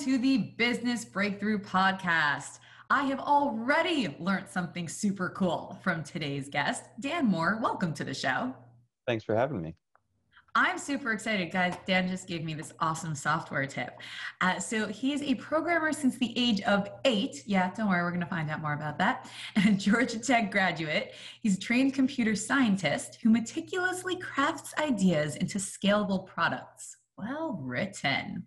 To the Business Breakthrough Podcast. I have already learned something super cool from today's guest, Dan Moore. Welcome to the show. Thanks for having me. I'm super excited, guys. Dan just gave me this awesome software tip. Uh, so he's a programmer since the age of eight. Yeah, don't worry, we're going to find out more about that. And a Georgia Tech graduate. He's a trained computer scientist who meticulously crafts ideas into scalable products well written.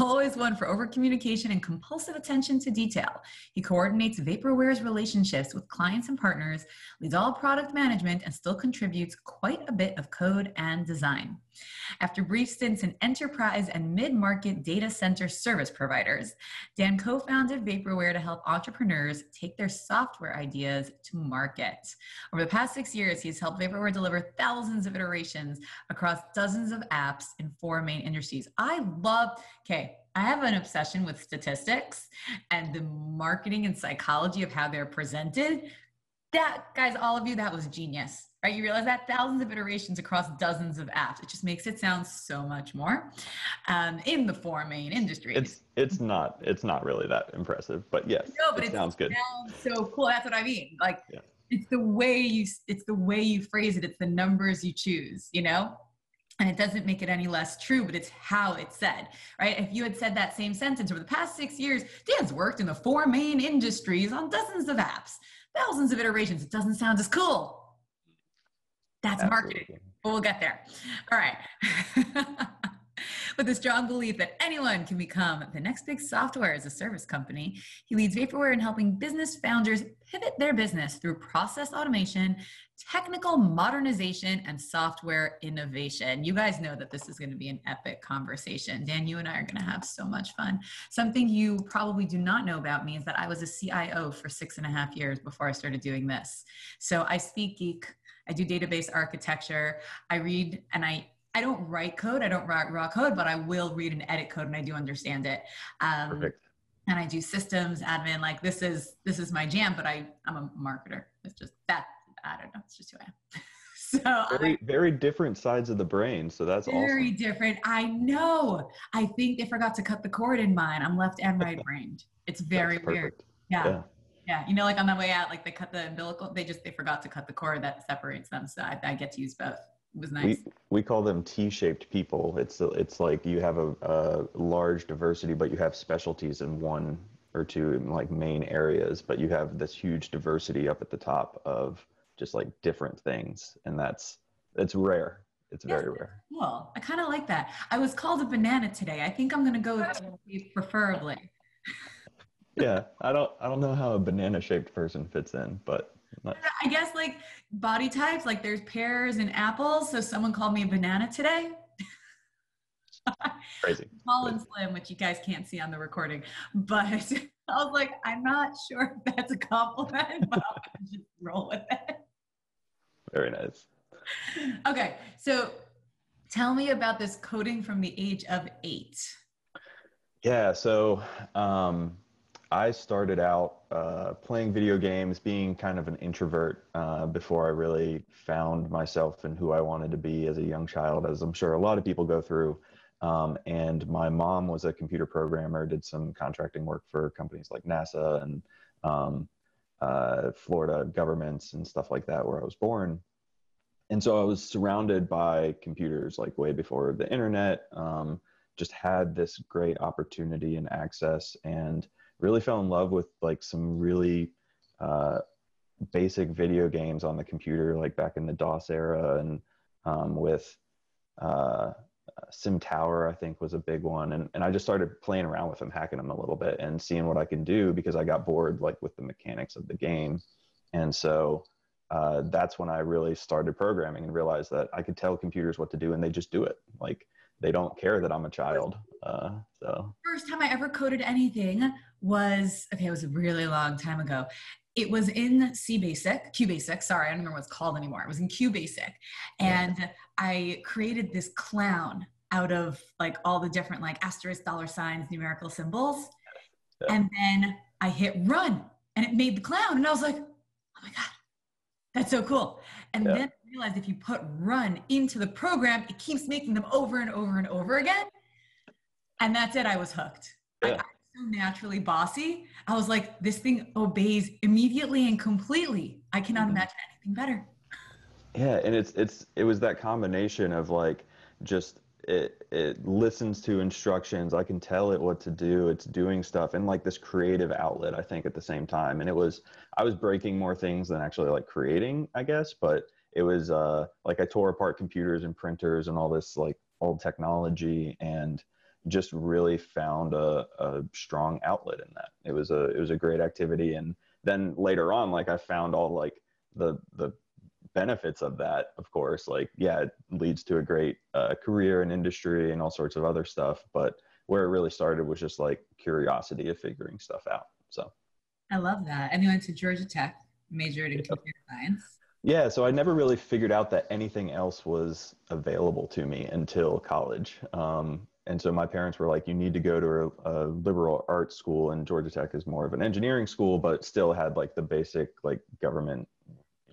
Always one for overcommunication and compulsive attention to detail. He coordinates Vaporware's relationships with clients and partners, leads all product management, and still contributes quite a bit of code and design. After brief stints in enterprise and mid market data center service providers, Dan co founded Vaporware to help entrepreneurs take their software ideas to market. Over the past six years, he's helped Vaporware deliver thousands of iterations across dozens of apps in four main industries. I love, okay, I have an obsession with statistics and the marketing and psychology of how they're presented. That, guys, all of you, that was genius right? You realize that thousands of iterations across dozens of apps. It just makes it sound so much more um, in the four main industries. It's it's not it's not really that impressive, but yes, no, but it, it sounds good. Sounds so cool. That's what I mean. Like yeah. it's the way you it's the way you phrase it. It's the numbers you choose. You know. And it doesn't make it any less true, but it's how it's said, right? If you had said that same sentence over the past six years, Dan's worked in the four main industries on dozens of apps, thousands of iterations. It doesn't sound as cool that's Absolutely. marketing. But we'll get there. All right. With a strong belief that anyone can become the next big software as a service company, he leads Vaporware in helping business founders pivot their business through process automation, technical modernization, and software innovation. You guys know that this is going to be an epic conversation. Dan, you and I are going to have so much fun. Something you probably do not know about me is that I was a CIO for six and a half years before I started doing this. So I speak geek I do database architecture. I read and I I don't write code. I don't write raw code, but I will read and edit code, and I do understand it. Um, Perfect. And I do systems admin. Like this is this is my jam. But I I'm a marketer. It's just that I don't know. It's just who I am. so very I, very different sides of the brain. So that's all very awesome. different. I know. I think they forgot to cut the cord in mine. I'm left and right brained. It's very weird. Yeah. yeah. Yeah, you know, like on the way out, like they cut the umbilical. They just they forgot to cut the cord that separates them, so I, I get to use both. It was nice. We, we call them T-shaped people. It's it's like you have a, a large diversity, but you have specialties in one or two like main areas, but you have this huge diversity up at the top of just like different things, and that's it's rare. It's yeah, very rare. Cool. I kind of like that. I was called a banana today. I think I'm gonna go with preferably yeah, I don't I don't know how a banana shaped person fits in, but not... I guess like body types, like there's pears and apples. So someone called me a banana today. Crazy. Small and slim, which you guys can't see on the recording, but I was like, I'm not sure if that's a compliment, but I'll just roll with it. Very nice. Okay, so tell me about this coding from the age of eight. Yeah, so um, I started out uh, playing video games, being kind of an introvert uh, before I really found myself and who I wanted to be as a young child, as I'm sure a lot of people go through. Um, and my mom was a computer programmer, did some contracting work for companies like NASA and um, uh, Florida governments and stuff like that, where I was born. And so I was surrounded by computers like way before the internet. Um, just had this great opportunity and access and really fell in love with like some really uh, basic video games on the computer, like back in the DOS era, and um, with uh, SimTower, I think was a big one. And, and I just started playing around with them, hacking them a little bit and seeing what I can do because I got bored like with the mechanics of the game. And so uh, that's when I really started programming and realized that I could tell computers what to do and they just do it. Like they don't care that I'm a child. Uh, so first time I ever coded anything was okay. It was a really long time ago. It was in C Basic, QBasic. Sorry, I don't remember what it's called anymore. It was in QBasic, and yeah. I created this clown out of like all the different like asterisk, dollar signs, numerical symbols, yeah. and then I hit run, and it made the clown, and I was like, oh my god, that's so cool. And yeah. then I realized if you put run into the program, it keeps making them over and over and over again. And that's it. I was hooked. Yeah. I, I'm so naturally bossy. I was like, this thing obeys immediately and completely. I cannot mm-hmm. imagine anything better. Yeah, and it's it's it was that combination of like just it it listens to instructions. I can tell it what to do. It's doing stuff and like this creative outlet. I think at the same time, and it was I was breaking more things than actually like creating, I guess. But it was uh like I tore apart computers and printers and all this like old technology and just really found a, a strong outlet in that. It was a it was a great activity, and then later on, like I found all like the the benefits of that. Of course, like yeah, it leads to a great uh, career and industry and all sorts of other stuff. But where it really started was just like curiosity of figuring stuff out. So I love that. And you went to Georgia Tech, majored in yep. computer science. Yeah, so I never really figured out that anything else was available to me until college. Um, and so my parents were like, you need to go to a, a, liberal arts school, and Georgia Tech is more of an engineering school, but still had like the basic like government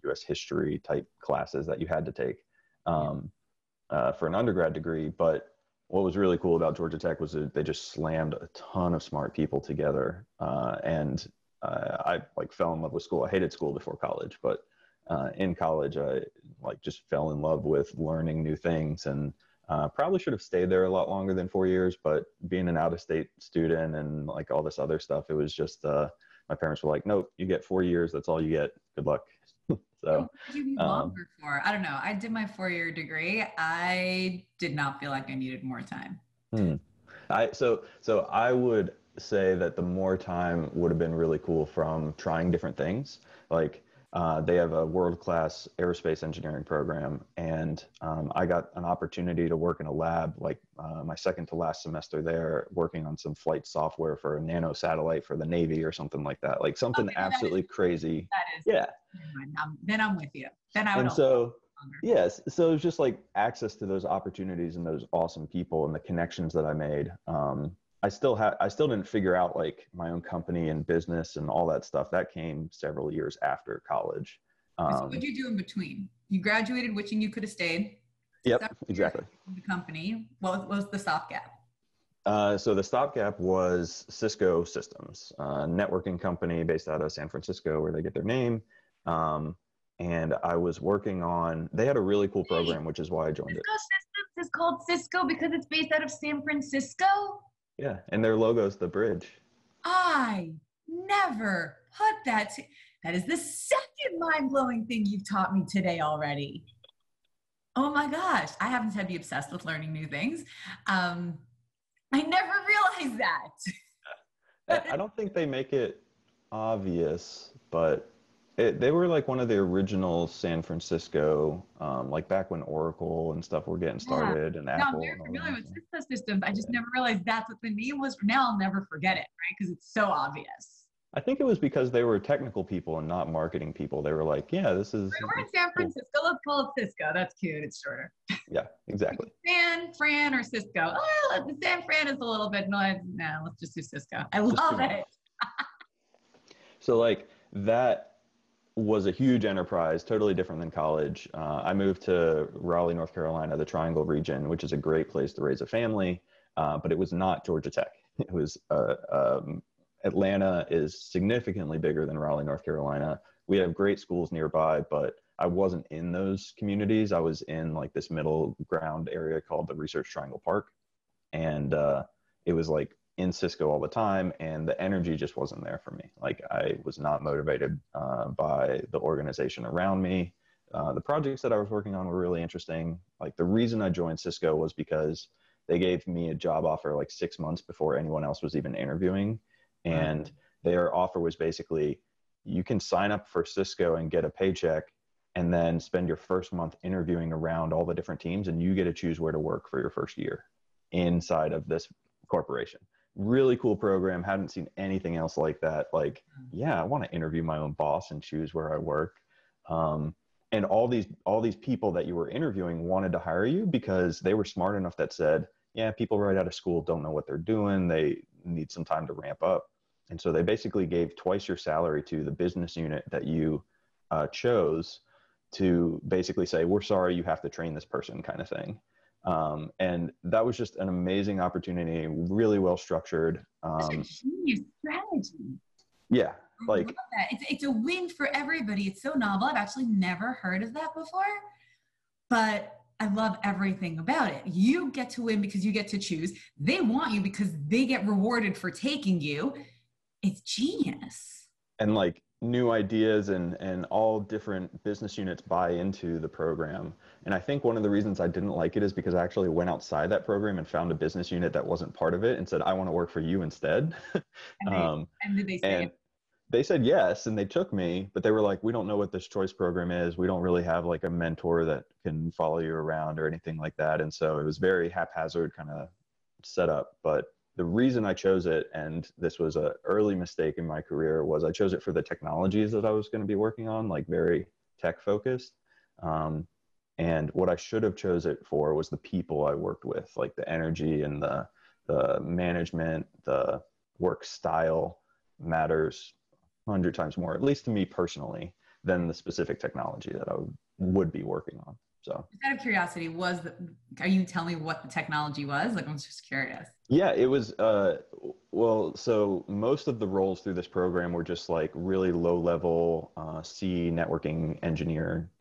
U.S. history type classes that you had to take um, uh, for an undergrad degree. But what was really cool about Georgia Tech was that they just slammed a ton of smart people together, uh, and uh, I like fell in love with school. I hated school before college, but uh, in college, I like just fell in love with learning new things and uh, probably should have stayed there a lot longer than four years, but being an out of state student and like all this other stuff, it was just, uh, my parents were like, nope, you get four years. That's all you get. Good luck. so, you um, longer for? I don't know. I did my four year degree. I did not feel like I needed more time. Hmm. I, so, so I would say that the more time would have been really cool from trying different things. Like, uh, they have a world class aerospace engineering program, and um, I got an opportunity to work in a lab, like uh, my second to last semester there, working on some flight software for a nano satellite for the Navy or something like that, like something okay, absolutely is, crazy. That is, yeah. I'm, then I'm with you. Then I would. And so, yes, so it was just like access to those opportunities and those awesome people and the connections that I made. Um, I still had I still didn't figure out like my own company and business and all that stuff. That came several years after college. Um, so what did you do in between? You graduated, wishing you could have stayed. Yep, exactly. The company. What was the stopgap? Uh, so the stopgap was Cisco Systems, a networking company based out of San Francisco, where they get their name. Um, and I was working on. They had a really cool program, which is why I joined Cisco it. Systems is called Cisco because it's based out of San Francisco. Yeah, and their logo's the bridge. I never put that. To, that is the second mind blowing thing you've taught me today already. Oh my gosh, I happen to be obsessed with learning new things. Um, I never realized that. I don't think they make it obvious, but it, they were like one of the original San Francisco, um, like back when Oracle and stuff were getting started, yeah. and Apple. No, I'm very familiar with Cisco systems. I just yeah. never realized that's what the name was. Now I'll never forget it, right? Because it's so obvious. I think it was because they were technical people and not marketing people. They were like, "Yeah, this is." We're in San Francisco. Cool. Let's call it Cisco. That's cute. It's shorter. Yeah, exactly. San Fran or Cisco. Oh, San Fran is a little bit noise. No, let's just do Cisco. I love it. so like that was a huge enterprise, totally different than college. Uh, I moved to Raleigh, North Carolina, the Triangle region, which is a great place to raise a family, uh, but it was not Georgia Tech. It was uh, um, Atlanta is significantly bigger than Raleigh, North Carolina. We have great schools nearby, but I wasn't in those communities. I was in like this middle ground area called the Research Triangle Park, and uh, it was like in Cisco all the time, and the energy just wasn't there for me. Like I was not motivated uh, by the organization around me. Uh, the projects that I was working on were really interesting. Like the reason I joined Cisco was because they gave me a job offer like six months before anyone else was even interviewing, and their offer was basically you can sign up for Cisco and get a paycheck and then spend your first month interviewing around all the different teams and you get to choose where to work for your first year inside of this corporation. Really cool program. Hadn't seen anything else like that. Like, yeah, I want to interview my own boss and choose where I work. Um, and all these all these people that you were interviewing wanted to hire you because they were smart enough that said, yeah, people right out of school don't know what they're doing. They need some time to ramp up. And so they basically gave twice your salary to the business unit that you uh, chose to basically say, we're sorry, you have to train this person kind of thing. Um, and that was just an amazing opportunity, really well structured. Um, genius strategy. Yeah, like it's, it's a win for everybody. It's so novel. I've actually never heard of that before, but I love everything about it. You get to win because you get to choose. They want you because they get rewarded for taking you. It's genius. And like new ideas and and all different business units buy into the program. And I think one of the reasons I didn't like it is because I actually went outside that program and found a business unit that wasn't part of it and said I want to work for you instead. And, they, um, and did they say and, they said yes and they took me but they were like we don't know what this choice program is we don't really have like a mentor that can follow you around or anything like that and so it was very haphazard kind of set up but the reason i chose it and this was an early mistake in my career was i chose it for the technologies that i was going to be working on like very tech focused um, and what i should have chose it for was the people i worked with like the energy and the the management the work style matters hundred times more, at least to me personally, than the specific technology that I would be working on. So, out of curiosity, was the, are you telling me what the technology was? Like, I'm just curious. Yeah, it was. Uh, well, so most of the roles through this program were just like really low level uh, C networking engineer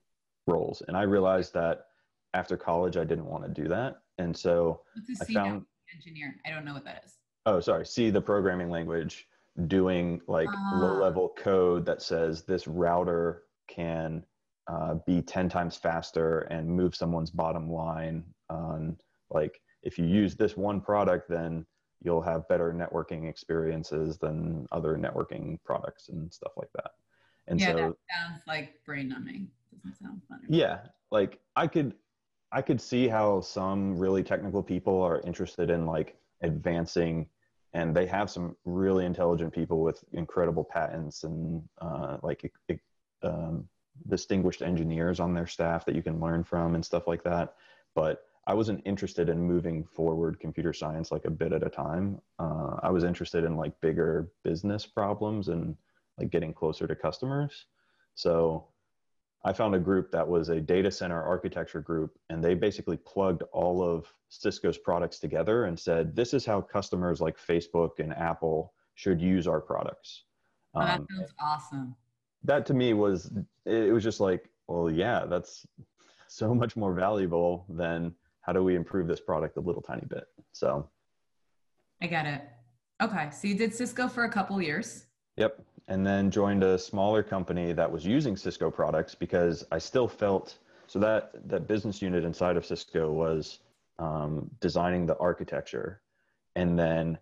roles, and I realized that after college I didn't want to do that, and so I found engineer. I don't know what that is. Oh, sorry. C, the programming language doing like uh, low ah. level code that says this router can uh, be 10 times faster and move someone's bottom line on like if you use this one product then you'll have better networking experiences than other networking products and stuff like that. And yeah, so that sounds like brain numbing. Doesn't sound fun yeah like i could i could see how some really technical people are interested in like advancing and they have some really intelligent people with incredible patents and uh, like um, distinguished engineers on their staff that you can learn from and stuff like that but i wasn't interested in moving forward computer science like a bit at a time uh, i was interested in like bigger business problems and like getting closer to customers so I found a group that was a data center architecture group, and they basically plugged all of Cisco's products together and said, "This is how customers like Facebook and Apple should use our products." Oh, that um, sounds awesome. That to me was it was just like, well, yeah, that's so much more valuable than how do we improve this product a little tiny bit. So, I get it. Okay, so you did Cisco for a couple years. Yep and then joined a smaller company that was using Cisco products because I still felt so that that business unit inside of Cisco was um, designing the architecture, and then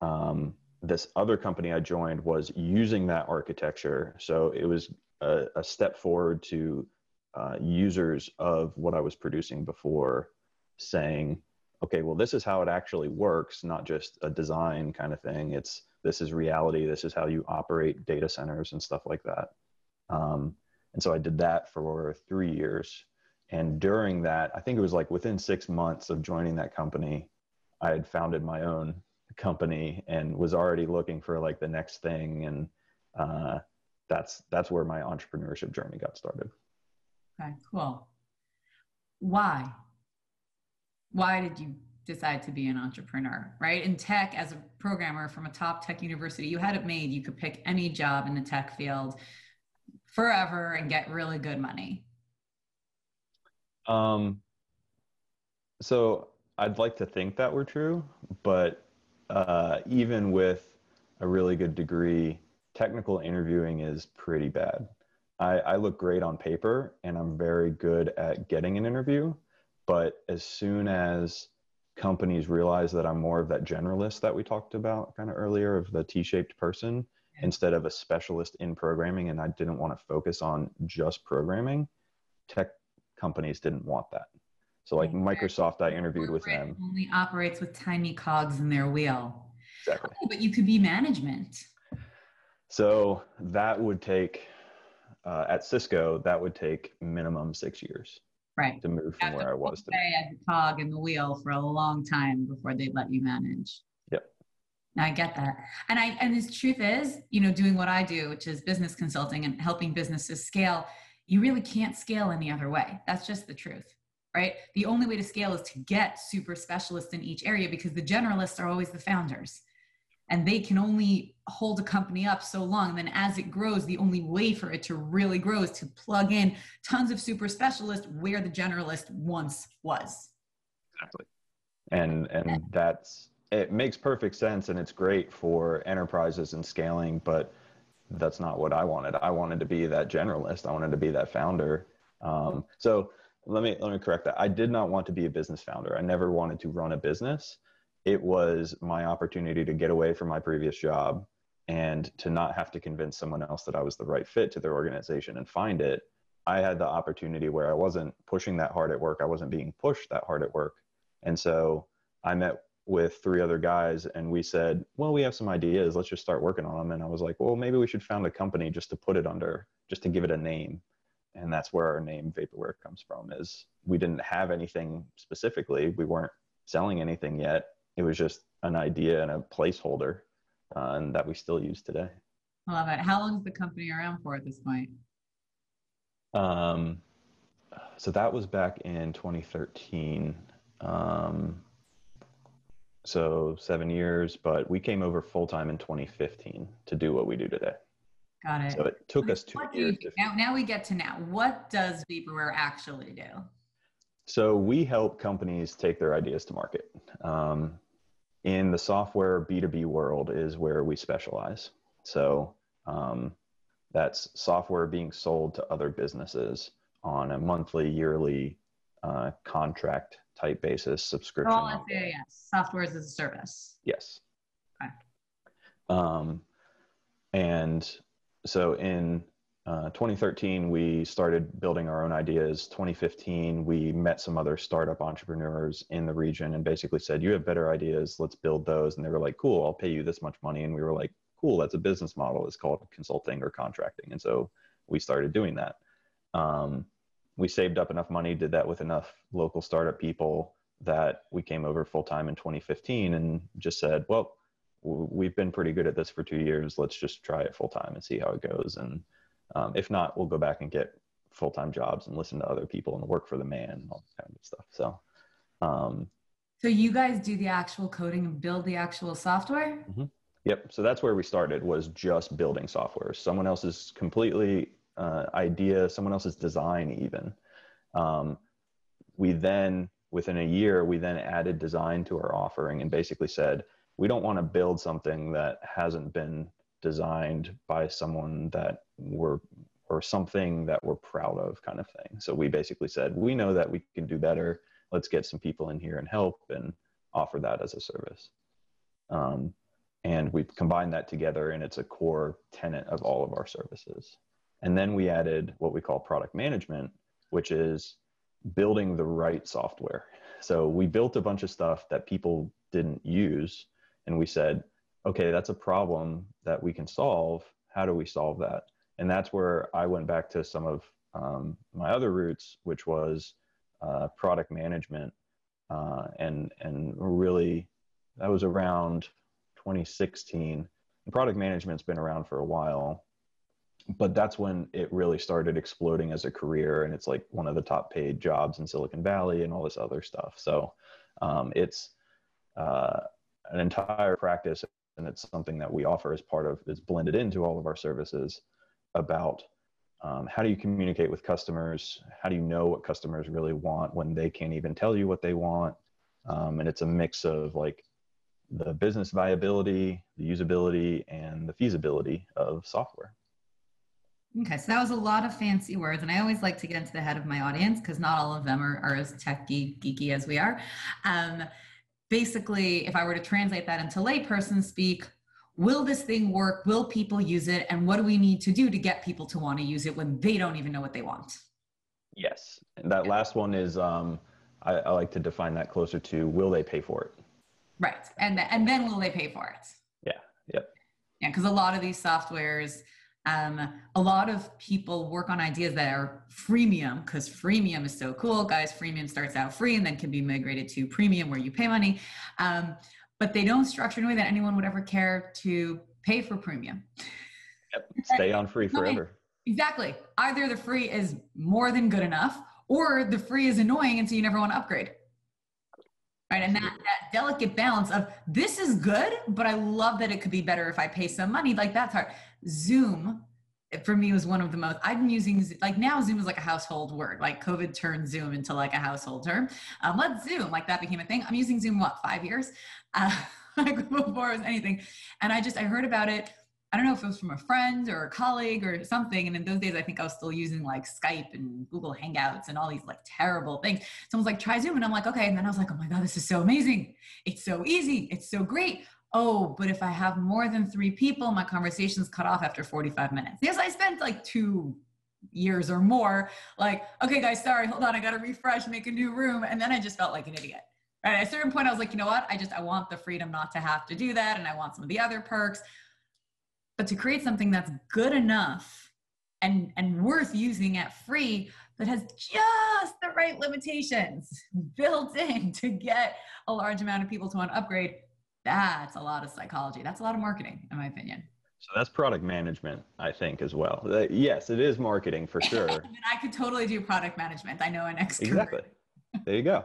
um, this other company I joined was using that architecture. So it was a, a step forward to uh, users of what I was producing before, saying, "Okay, well, this is how it actually works, not just a design kind of thing. It's this is reality this is how you operate data centers and stuff like that um, and so i did that for three years and during that i think it was like within six months of joining that company i had founded my own company and was already looking for like the next thing and uh, that's that's where my entrepreneurship journey got started okay cool why why did you decide to be an entrepreneur, right? In tech, as a programmer from a top tech university, you had it made. You could pick any job in the tech field forever and get really good money. Um, so I'd like to think that were true, but uh, even with a really good degree, technical interviewing is pretty bad. I, I look great on paper and I'm very good at getting an interview, but as soon as companies realize that I'm more of that generalist that we talked about kind of earlier of the T-shaped person instead of a specialist in programming and I didn't want to focus on just programming tech companies didn't want that So like Microsoft, I interviewed with them. Only operates with tiny cogs in their wheel. Exactly. Oh, but you could be management. So that would take uh, at Cisco, that would take minimum six years. Right. To move from where I was to. Stay at the cog in the wheel for a long time before they let you manage. Yep. I get that. And I and the truth is, you know, doing what I do, which is business consulting and helping businesses scale, you really can't scale any other way. That's just the truth. Right? The only way to scale is to get super specialists in each area because the generalists are always the founders and they can only hold a company up so long. And then as it grows, the only way for it to really grow is to plug in tons of super specialists where the generalist once was. Exactly. And and that's it makes perfect sense and it's great for enterprises and scaling, but that's not what I wanted. I wanted to be that generalist. I wanted to be that founder. Um, so let me let me correct that. I did not want to be a business founder. I never wanted to run a business it was my opportunity to get away from my previous job and to not have to convince someone else that I was the right fit to their organization and find it. I had the opportunity where I wasn't pushing that hard at work. I wasn't being pushed that hard at work. And so I met with three other guys and we said, well, we have some ideas. Let's just start working on them. And I was like, well, maybe we should found a company just to put it under, just to give it a name. And that's where our name Vaporware comes from is we didn't have anything specifically. We weren't selling anything yet it was just an idea and a placeholder, uh, and that we still use today. I love it. How long is the company around for at this point? Um, so that was back in 2013. Um, so seven years, but we came over full time in 2015 to do what we do today. Got it. So it took us two years. To... Now, now we get to now. What does Vaporware actually do? So we help companies take their ideas to market. Um, in the software B2B world is where we specialize. So um, that's software being sold to other businesses on a monthly, yearly uh, contract type basis subscription. Oh, yes. Software as a service. Yes. Okay. Um, and so in uh, 2013, we started building our own ideas. 2015, we met some other startup entrepreneurs in the region and basically said, You have better ideas, let's build those. And they were like, Cool, I'll pay you this much money. And we were like, Cool, that's a business model. It's called consulting or contracting. And so we started doing that. Um, we saved up enough money, did that with enough local startup people that we came over full time in 2015 and just said, Well, we've been pretty good at this for two years. Let's just try it full time and see how it goes. And um, if not, we'll go back and get full time jobs and listen to other people and work for the man and all that kind of stuff. So, um, so you guys do the actual coding and build the actual software? Mm-hmm. Yep. So that's where we started was just building software. Someone else's completely uh, idea, someone else's design, even. Um, we then, within a year, we then added design to our offering and basically said, we don't want to build something that hasn't been designed by someone that we're or something that we're proud of kind of thing. So we basically said we know that we can do better. Let's get some people in here and help and offer that as a service. Um, and we've combined that together and it's a core tenet of all of our services. And then we added what we call product management which is building the right software. So we built a bunch of stuff that people didn't use and we said okay, that's a problem that we can solve. How do we solve that? And that's where I went back to some of um, my other roots, which was uh, product management, uh, and and really that was around 2016. And product management's been around for a while, but that's when it really started exploding as a career, and it's like one of the top paid jobs in Silicon Valley and all this other stuff. So um, it's uh, an entire practice and it's something that we offer as part of is blended into all of our services about um, how do you communicate with customers? How do you know what customers really want when they can't even tell you what they want? Um, and it's a mix of like the business viability the usability and the feasibility of software. Okay, so that was a lot of fancy words, and I always like to get into the head of my audience because not all of them are, are as tech geeky as we are. Um, basically, if I were to translate that into layperson speak, will this thing work? Will people use it? And what do we need to do to get people to want to use it when they don't even know what they want? Yes. And that last one is um, I, I like to define that closer to will they pay for it? Right. And, and then will they pay for it? Yeah. Yep. Yeah. Because a lot of these softwares, um, a lot of people work on ideas that are freemium because freemium is so cool. Guys, freemium starts out free and then can be migrated to premium where you pay money. Um, but they don't structure in a way that anyone would ever care to pay for premium. Yep. Stay on free forever. Exactly. Either the free is more than good enough or the free is annoying and so you never want to upgrade. Right. And that, that delicate balance of this is good, but I love that it could be better if I pay some money. Like that's hard. Zoom for me was one of the most i've been using like now zoom is like a household word like covid turned zoom into like a household term um, let's zoom like that became a thing i'm using zoom what five years uh, like before it was anything and i just i heard about it I don't know if it was from a friend or a colleague or something. And in those days, I think I was still using like Skype and Google Hangouts and all these like terrible things. Someone's like, try Zoom. And I'm like, okay. And then I was like, oh my God, this is so amazing. It's so easy. It's so great. Oh, but if I have more than three people, my conversation's cut off after 45 minutes. Yes, I spent like two years or more, like, okay, guys, sorry, hold on, I got to refresh, make a new room. And then I just felt like an idiot. Right. At a certain point, I was like, you know what? I just, I want the freedom not to have to do that. And I want some of the other perks but to create something that's good enough and and worth using at free that has just the right limitations built in to get a large amount of people to want to upgrade that's a lot of psychology. That's a lot of marketing in my opinion. So that's product management i think as well. Uh, yes it is marketing for sure. I could totally do product management. I know an expert. Exactly. There you go.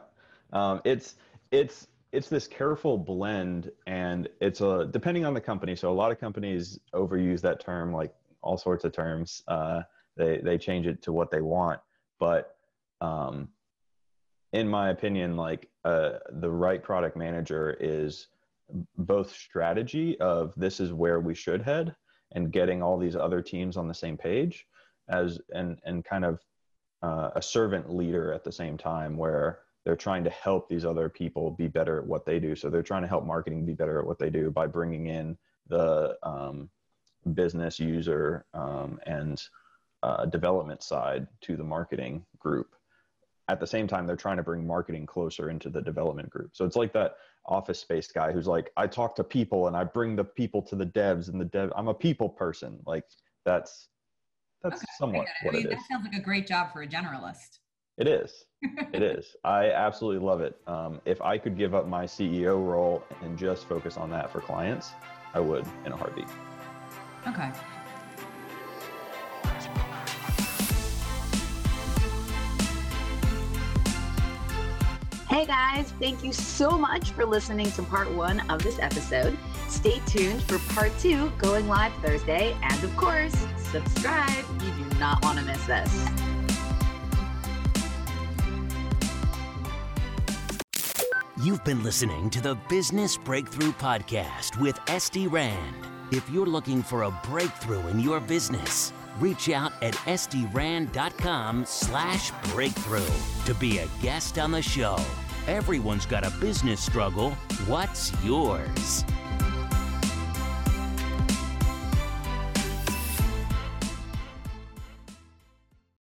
Um, it's it's it's this careful blend and it's a depending on the company so a lot of companies overuse that term like all sorts of terms. Uh, they they change it to what they want. But um, in my opinion like uh, the right product manager is both strategy of this is where we should head and getting all these other teams on the same page as and and kind of uh, a servant leader at the same time where they're trying to help these other people be better at what they do. So they're trying to help marketing be better at what they do by bringing in the um, business user um, and uh, development side to the marketing group. At the same time, they're trying to bring marketing closer into the development group. So it's like that office space guy who's like, I talk to people and I bring the people to the devs and the dev. I'm a people person. Like that's that's okay, somewhat I what mean, it is. That sounds like a great job for a generalist. It is. it is. I absolutely love it. Um, if I could give up my CEO role and just focus on that for clients, I would in a heartbeat. Okay. Hey guys, thank you so much for listening to part one of this episode. Stay tuned for part two going live Thursday. And of course, subscribe. You do not want to miss this. You've been listening to the Business Breakthrough Podcast with Estie Rand. If you're looking for a breakthrough in your business, reach out at estierand.com slash breakthrough to be a guest on the show. Everyone's got a business struggle. What's yours?